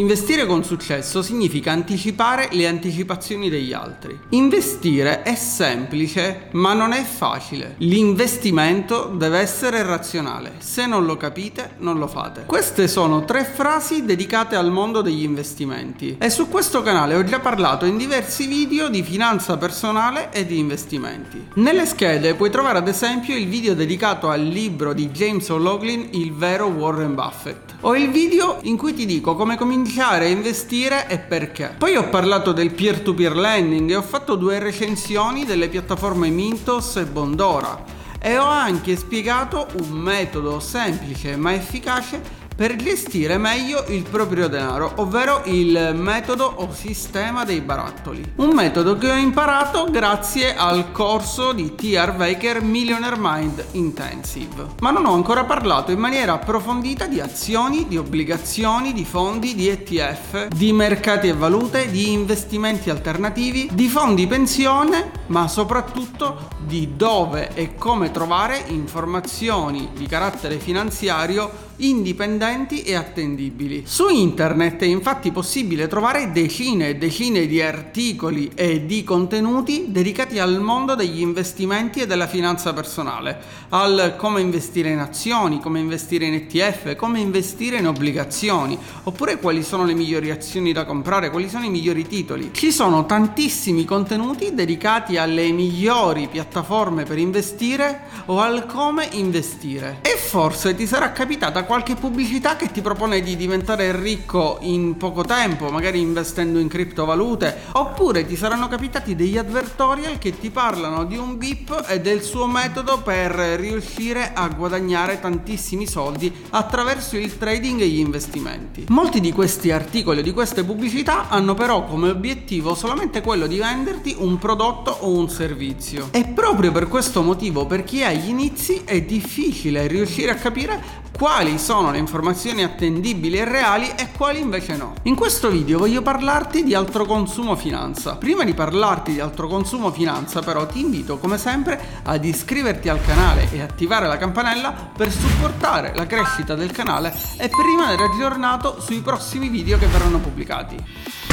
Investire con successo significa anticipare le anticipazioni degli altri. Investire è semplice, ma non è facile. L'investimento deve essere razionale. Se non lo capite, non lo fate. Queste sono tre frasi dedicate al mondo degli investimenti e su questo canale ho già parlato in diversi video di finanza personale e di investimenti. Nelle schede puoi trovare ad esempio il video dedicato al libro di James O'Loughlin Il vero Warren Buffett ho il video in cui ti dico come cominciare a investire e perché. Poi ho parlato del peer-to-peer lending e ho fatto due recensioni delle piattaforme Mintos e Bondora. E ho anche spiegato un metodo semplice ma efficace per gestire meglio il proprio denaro, ovvero il metodo o sistema dei barattoli. Un metodo che ho imparato grazie al corso di T.R. Waker Millionaire Mind Intensive. Ma non ho ancora parlato in maniera approfondita di azioni, di obbligazioni, di fondi, di ETF, di mercati e valute, di investimenti alternativi, di fondi pensione, ma soprattutto di dove e come trovare informazioni di carattere finanziario indipendenti e attendibili. Su internet è infatti possibile trovare decine e decine di articoli e di contenuti dedicati al mondo degli investimenti e della finanza personale, al come investire in azioni, come investire in ETF, come investire in obbligazioni, oppure quali sono le migliori azioni da comprare, quali sono i migliori titoli. Ci sono tantissimi contenuti dedicati alle migliori piattaforme per investire o al come investire. E forse ti sarà capitata qualche pubblicità che ti propone di diventare ricco in poco tempo, magari investendo in criptovalute, oppure ti saranno capitati degli advertorial che ti parlano di un VIP e del suo metodo per riuscire a guadagnare tantissimi soldi attraverso il trading e gli investimenti. Molti di questi articoli o di queste pubblicità hanno però come obiettivo solamente quello di venderti un prodotto o un servizio. E proprio per questo motivo, per chi è agli inizi, è difficile riuscire a capire quali sono le informazioni attendibili e reali e quali invece no. In questo video voglio parlarti di altro consumo finanza. Prima di parlarti di altro consumo finanza però ti invito come sempre ad iscriverti al canale e attivare la campanella per supportare la crescita del canale e per rimanere aggiornato sui prossimi video che verranno pubblicati.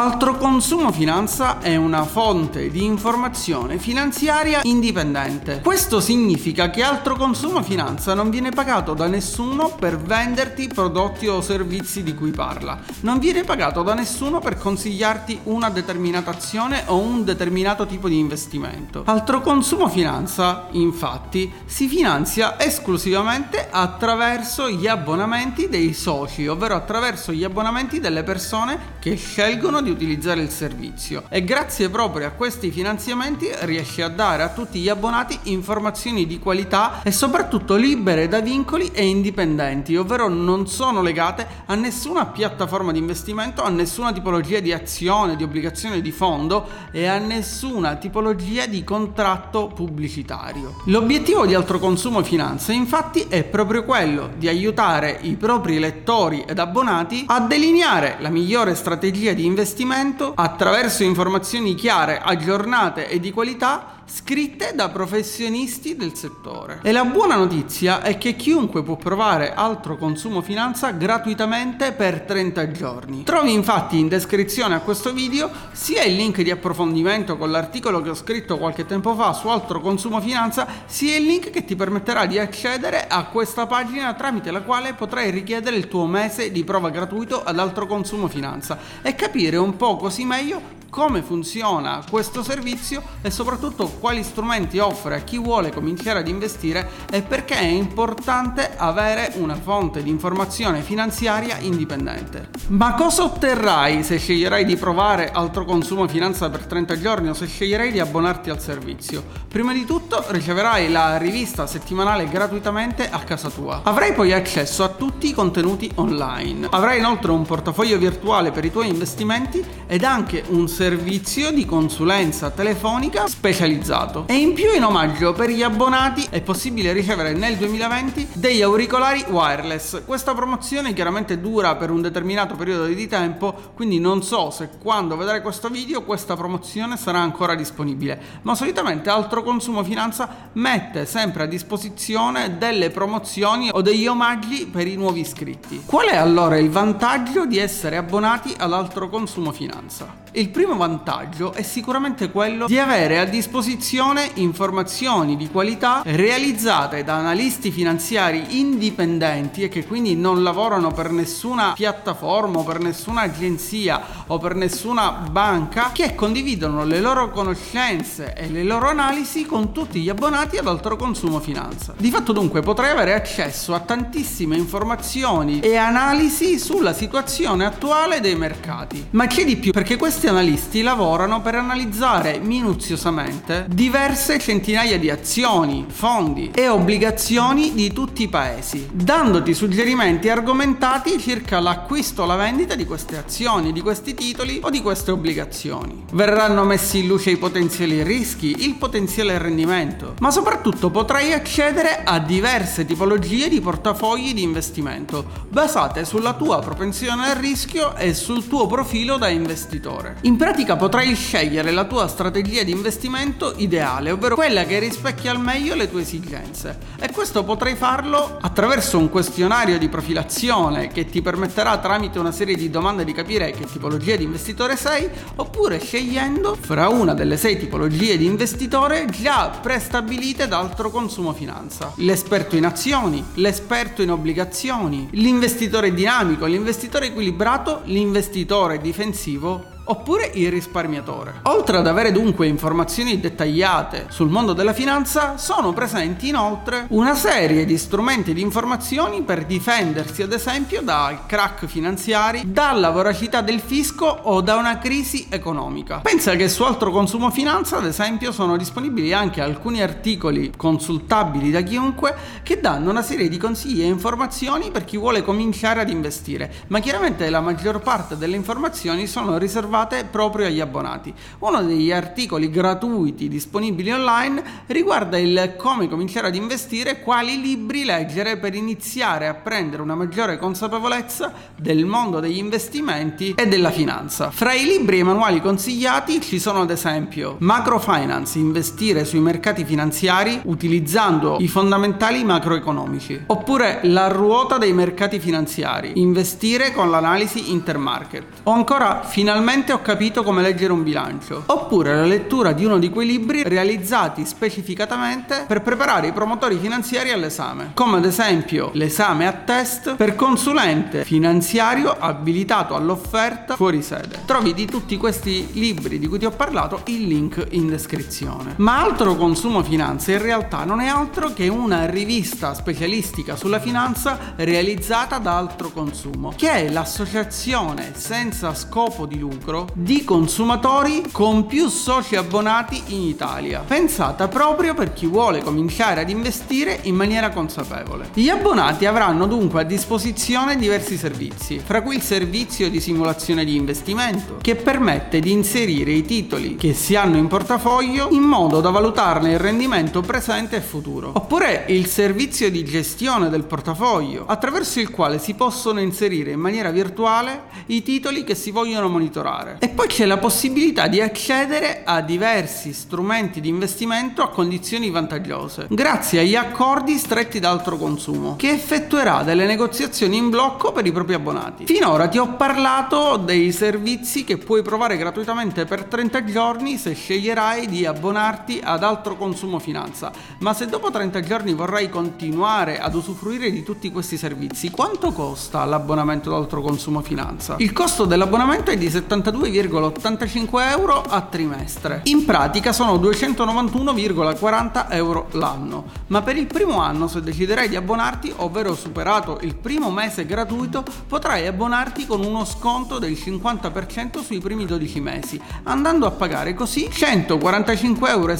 Altro Consumo Finanza è una fonte di informazione finanziaria indipendente. Questo significa che Altro Consumo Finanza non viene pagato da nessuno per venderti prodotti o servizi di cui parla. Non viene pagato da nessuno per consigliarti una determinata azione o un determinato tipo di investimento. Altro Consumo Finanza, infatti, si finanzia esclusivamente attraverso gli abbonamenti dei soci, ovvero attraverso gli abbonamenti delle persone che scelgono di di utilizzare il servizio e grazie proprio a questi finanziamenti riesce a dare a tutti gli abbonati informazioni di qualità e soprattutto libere da vincoli e indipendenti, ovvero non sono legate a nessuna piattaforma di investimento, a nessuna tipologia di azione, di obbligazione di fondo e a nessuna tipologia di contratto pubblicitario. L'obiettivo di Altro Consumo Finanza infatti è proprio quello di aiutare i propri lettori ed abbonati a delineare la migliore strategia di investimento investimento attraverso informazioni chiare, aggiornate e di qualità scritte da professionisti del settore. E la buona notizia è che chiunque può provare altro consumo finanza gratuitamente per 30 giorni. Trovi infatti in descrizione a questo video sia il link di approfondimento con l'articolo che ho scritto qualche tempo fa su altro consumo finanza, sia il link che ti permetterà di accedere a questa pagina tramite la quale potrai richiedere il tuo mese di prova gratuito ad altro consumo finanza e capire un po' così meglio come funziona questo servizio e soprattutto quali strumenti offre a chi vuole cominciare ad investire e perché è importante avere una fonte di informazione finanziaria indipendente. Ma cosa otterrai se sceglierai di provare altro consumo finanza per 30 giorni o se sceglierai di abbonarti al servizio? Prima di tutto riceverai la rivista settimanale gratuitamente a casa tua. Avrai poi accesso a tutti i contenuti online. Avrai inoltre un portafoglio virtuale per i tuoi investimenti ed anche un servizio di consulenza telefonica specializzato. E in più in omaggio per gli abbonati è possibile ricevere nel 2020 degli auricolari wireless. Questa promozione chiaramente dura per un determinato periodo di tempo, quindi non so se quando vedrai questo video questa promozione sarà ancora disponibile, ma solitamente Altro Consumo Finanza mette sempre a disposizione delle promozioni o degli omaggi per i nuovi iscritti. Qual è allora il vantaggio di essere abbonati all'Altro Consumo Finanza? Il primo vantaggio è sicuramente quello di avere a disposizione informazioni di qualità realizzate da analisti finanziari indipendenti e che quindi non lavorano per nessuna piattaforma o per nessuna agenzia o per nessuna banca che condividono le loro conoscenze e le loro analisi con tutti gli abbonati ad altro consumo finanza. Di fatto dunque potrai avere accesso a tantissime informazioni e analisi sulla situazione attuale dei mercati. Ma c'è di più perché questi analisti lavorano per analizzare minuziosamente diverse centinaia di azioni, fondi e obbligazioni di tutti i paesi, dandoti suggerimenti argomentati circa l'acquisto o la vendita di queste azioni, di questi titoli o di queste obbligazioni. Verranno messi in luce i potenziali rischi, il potenziale rendimento, ma soprattutto potrai accedere a diverse tipologie di portafogli di investimento basate sulla tua propensione al rischio e sul tuo profilo da investitore. In pratica potrai scegliere la tua strategia di investimento ideale, ovvero quella che rispecchia al meglio le tue esigenze. E questo potrai farlo attraverso un questionario di profilazione che ti permetterà tramite una serie di domande di capire che tipologia di investitore sei, oppure scegliendo fra una delle sei tipologie di investitore già prestabilite da altro consumo finanza. L'esperto in azioni, l'esperto in obbligazioni, l'investitore dinamico, l'investitore equilibrato, l'investitore difensivo oppure il risparmiatore. Oltre ad avere dunque informazioni dettagliate sul mondo della finanza, sono presenti inoltre una serie di strumenti di informazioni per difendersi ad esempio dai crack finanziari, dalla voracità del fisco o da una crisi economica. Pensa che su altro consumo finanza ad esempio sono disponibili anche alcuni articoli consultabili da chiunque che danno una serie di consigli e informazioni per chi vuole cominciare ad investire, ma chiaramente la maggior parte delle informazioni sono riservate riservate proprio agli abbonati. Uno degli articoli gratuiti disponibili online riguarda il come cominciare ad investire quali libri leggere per iniziare a prendere una maggiore consapevolezza del mondo degli investimenti e della finanza. Fra i libri e i manuali consigliati ci sono ad esempio Macrofinance, investire sui mercati finanziari utilizzando i fondamentali macroeconomici, oppure La ruota dei mercati finanziari, investire con l'analisi intermarket, o ancora finalmente finalmente ho capito come leggere un bilancio. Oppure la lettura di uno di quei libri realizzati specificatamente per preparare i promotori finanziari all'esame, come ad esempio l'esame a test per consulente finanziario abilitato all'offerta fuori sede. Trovi di tutti questi libri di cui ti ho parlato il link in descrizione. Ma altro consumo finanza in realtà non è altro che una rivista specialistica sulla finanza realizzata da altro consumo, che è l'associazione senza scopo di lucro numero di consumatori con più soci abbonati in Italia, pensata proprio per chi vuole cominciare ad investire in maniera consapevole. Gli abbonati avranno dunque a disposizione diversi servizi, fra cui il servizio di simulazione di investimento, che permette di inserire i titoli che si hanno in portafoglio in modo da valutarne il rendimento presente e futuro, oppure il servizio di gestione del portafoglio, attraverso il quale si possono inserire in maniera virtuale i titoli che si vogliono monitorare fare. E poi c'è la possibilità di accedere a diversi strumenti di investimento a condizioni vantaggiose, grazie agli accordi stretti da altro consumo, che effettuerà delle negoziazioni in blocco per i propri abbonati. Finora ti ho parlato dei servizi che puoi provare gratuitamente per 30 giorni se sceglierai di abbonarti ad altro consumo finanza, ma se dopo 30 giorni vorrai continuare ad usufruire di tutti questi servizi, quanto costa l'abbonamento ad altro consumo finanza? Il costo dell'abbonamento è di 72 2,85 euro a trimestre. In pratica sono 291,40 euro l'anno, ma per il primo anno se deciderai di abbonarti, ovvero superato il primo mese gratuito, potrai abbonarti con uno sconto del 50% sui primi 12 mesi, andando a pagare così 145,70 euro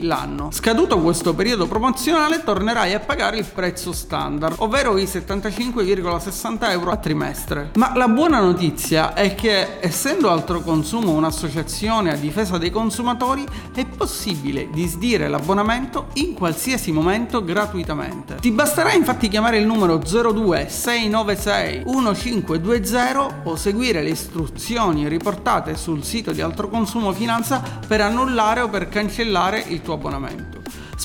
l'anno. Scaduto questo periodo promozionale tornerai a pagare il prezzo standard, ovvero i 75,60 euro a trimestre. Ma la buona notizia è che essendo Altro Consumo un'associazione a difesa dei consumatori è possibile disdire l'abbonamento in qualsiasi momento gratuitamente. Ti basterà infatti chiamare il numero 02 696 1520 o seguire le istruzioni riportate sul sito di Altro Consumo Finanza per annullare o per cancellare il tuo abbonamento.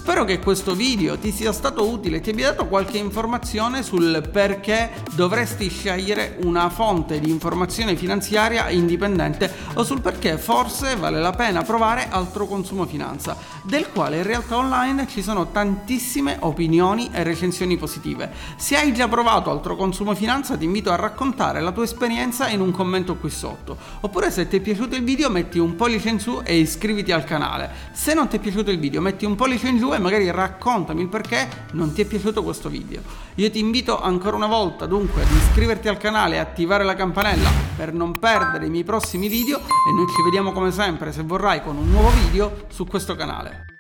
Spero che questo video ti sia stato utile e ti abbia dato qualche informazione sul perché dovresti scegliere una fonte di informazione finanziaria indipendente o sul perché forse vale la pena provare altro consumo finanza, del quale in realtà online ci sono tantissime opinioni e recensioni positive. Se hai già provato altro consumo finanza ti invito a raccontare la tua esperienza in un commento qui sotto, oppure se ti è piaciuto il video metti un pollice in su e iscriviti al canale. Se non ti è piaciuto il video metti un pollice in giù e magari raccontami il perché non ti è piaciuto questo video. Io ti invito ancora una volta dunque ad iscriverti al canale e attivare la campanella per non perdere i miei prossimi video e noi ci vediamo come sempre se vorrai con un nuovo video su questo canale.